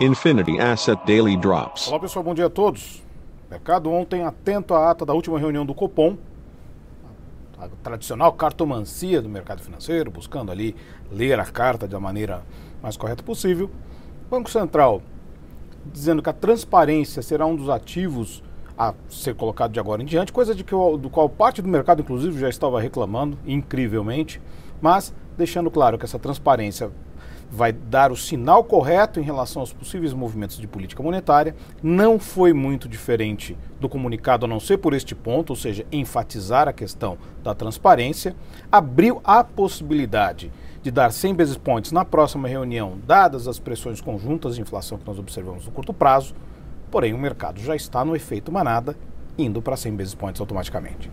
Infinity Asset Daily Drops. Olá pessoal, bom dia a todos. Mercado ontem atento à ata da última reunião do Copom, a tradicional cartomancia do mercado financeiro, buscando ali ler a carta da maneira mais correta possível. Banco Central dizendo que a transparência será um dos ativos a ser colocado de agora em diante, coisa de que, do qual parte do mercado, inclusive, já estava reclamando, incrivelmente, mas deixando claro que essa transparência vai dar o sinal correto em relação aos possíveis movimentos de política monetária. Não foi muito diferente do comunicado, a não ser por este ponto, ou seja, enfatizar a questão da transparência. Abriu a possibilidade de dar 100 basis points na próxima reunião, dadas as pressões conjuntas de inflação que nós observamos no curto prazo. Porém, o mercado já está no efeito manada, indo para 100 basis points automaticamente.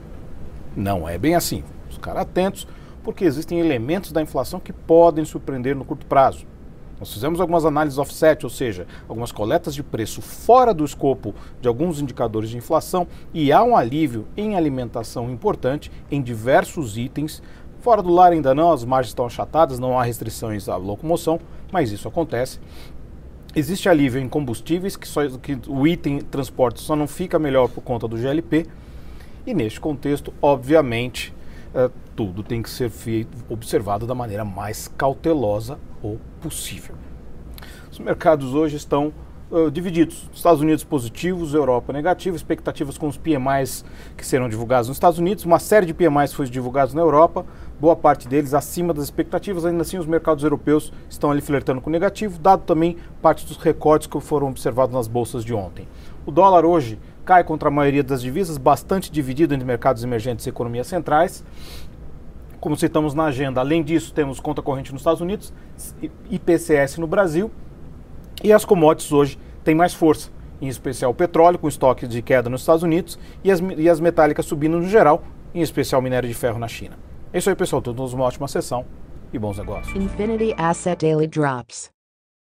Não é bem assim. Os caras atentos porque existem elementos da inflação que podem surpreender no curto prazo. Nós fizemos algumas análises offset, ou seja, algumas coletas de preço fora do escopo de alguns indicadores de inflação e há um alívio em alimentação importante em diversos itens. Fora do lar ainda não, as margens estão achatadas, não há restrições à locomoção, mas isso acontece. Existe alívio em combustíveis, que, só, que o item transporte só não fica melhor por conta do GLP. E neste contexto, obviamente, é, tudo tem que ser feito, observado da maneira mais cautelosa ou possível. Os mercados hoje estão uh, divididos. Estados Unidos positivos, Europa negativa, expectativas com os PMIs que serão divulgados nos Estados Unidos, uma série de PMIs foi divulgados na Europa, boa parte deles acima das expectativas, ainda assim os mercados europeus estão ali flertando com negativo, dado também parte dos recortes que foram observados nas bolsas de ontem. O dólar hoje cai contra a maioria das divisas, bastante dividido entre mercados emergentes e economias centrais. Como citamos na agenda, além disso, temos conta corrente nos Estados Unidos, IPCS no Brasil e as commodities hoje têm mais força, em especial o petróleo, com estoque de queda nos Estados Unidos e as, e as metálicas subindo no geral, em especial minério de ferro na China. É isso aí, pessoal. Todos uma ótima sessão e bons negócios. Infinity Asset Daily Drops.